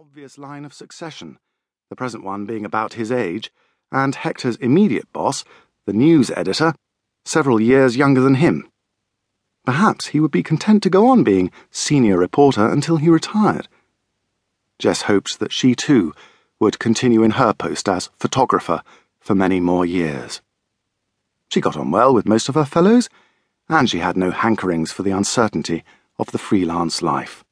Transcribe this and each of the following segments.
obvious line of succession, the present one being about his age, and Hector's immediate boss, the news editor, several years younger than him. Perhaps he would be content to go on being senior reporter until he retired. Jess hoped that she too would continue in her post as photographer for many more years. She got on well with most of her fellows, and she had no hankerings for the uncertainty of the freelance life.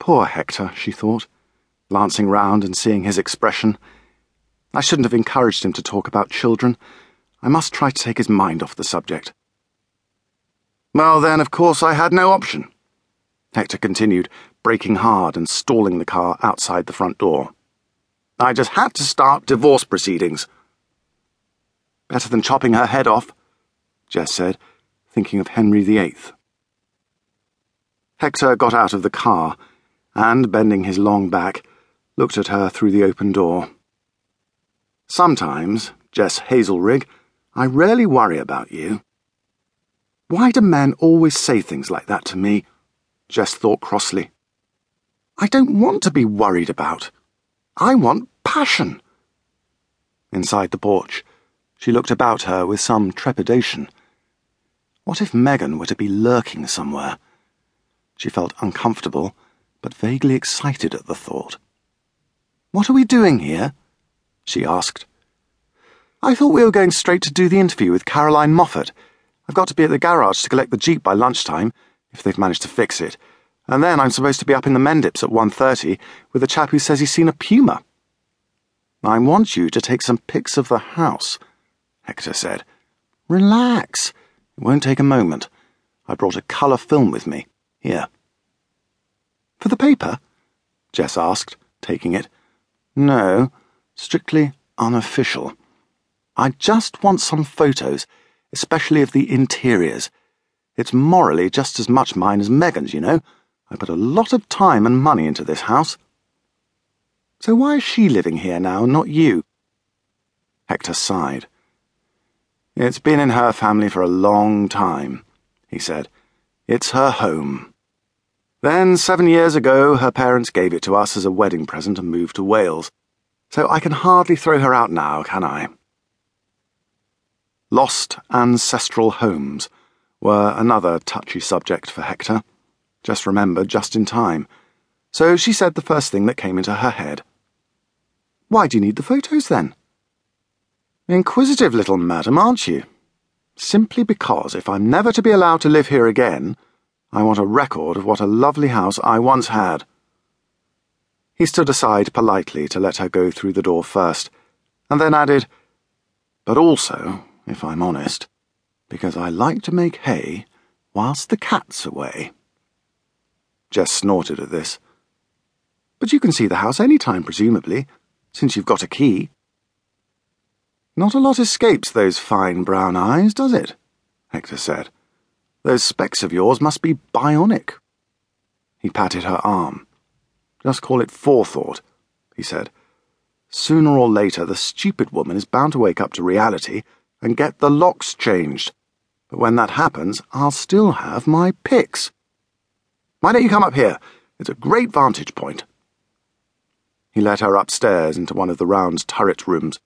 Poor Hector, she thought, glancing round and seeing his expression. I shouldn't have encouraged him to talk about children. I must try to take his mind off the subject. Well, then, of course, I had no option. Hector continued, braking hard and stalling the car outside the front door. I just had to start divorce proceedings. Better than chopping her head off, Jess said, thinking of Henry VIII. Hector got out of the car and, bending his long back, looked at her through the open door. Sometimes, Jess Hazelrig, I rarely worry about you. Why do men always say things like that to me? Jess thought crossly. I don't want to be worried about. I want passion. Inside the porch, she looked about her with some trepidation. What if Megan were to be lurking somewhere? She felt uncomfortable but vaguely excited at the thought. What are we doing here? she asked. I thought we were going straight to do the interview with Caroline Moffat. I've got to be at the garage to collect the Jeep by lunchtime, if they've managed to fix it. And then I'm supposed to be up in the Mendips at 1.30 with a chap who says he's seen a puma. I want you to take some pics of the house, Hector said. Relax. It won't take a moment. I brought a colour film with me. Here. For the paper? Jess asked, taking it. No, strictly unofficial. I just want some photos, especially of the interiors. It's morally just as much mine as Megan's, you know. I put a lot of time and money into this house. So why is she living here now, not you? Hector sighed. It's been in her family for a long time, he said. It's her home. Then, seven years ago, her parents gave it to us as a wedding present and moved to Wales. So I can hardly throw her out now, can I? Lost ancestral homes were another touchy subject for Hector, just remembered just in time. So she said the first thing that came into her head. Why do you need the photos then? Inquisitive little madam, aren't you? Simply because if I'm never to be allowed to live here again, I want a record of what a lovely house I once had. He stood aside politely to let her go through the door first, and then added, But also, if I'm honest, because I like to make hay whilst the cat's away. Jess snorted at this. But you can see the house any time, presumably, since you've got a key. Not a lot escapes those fine brown eyes, does it? Hector said. Those specs of yours must be bionic. He patted her arm. Just call it forethought, he said. Sooner or later, the stupid woman is bound to wake up to reality and get the locks changed. But when that happens, I'll still have my picks. Why don't you come up here? It's a great vantage point. He led her upstairs into one of the round turret rooms,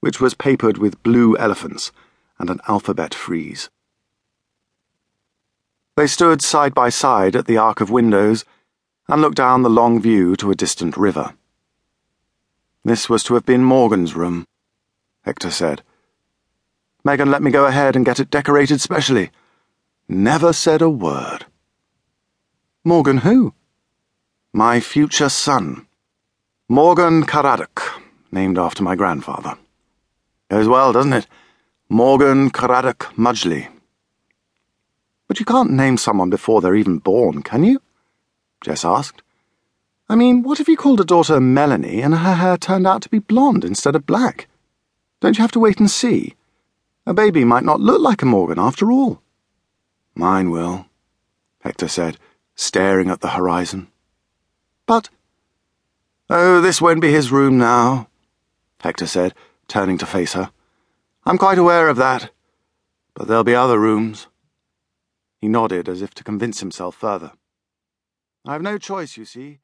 which was papered with blue elephants and an alphabet frieze. They stood side by side at the arc of windows and looked down the long view to a distant river. This was to have been Morgan's room, Hector said. Megan let me go ahead and get it decorated specially. Never said a word. Morgan who? My future son. Morgan Caraddock, named after my grandfather. Goes well, doesn't it? Morgan Caraddock Mudgley. But you can't name someone before they're even born, can you? Jess asked. I mean, what if you called a daughter Melanie and her hair turned out to be blonde instead of black? Don't you have to wait and see? A baby might not look like a Morgan after all. Mine will, Hector said, staring at the horizon. But. Oh, this won't be his room now, Hector said, turning to face her. I'm quite aware of that. But there'll be other rooms. He nodded as if to convince himself further. I have no choice, you see.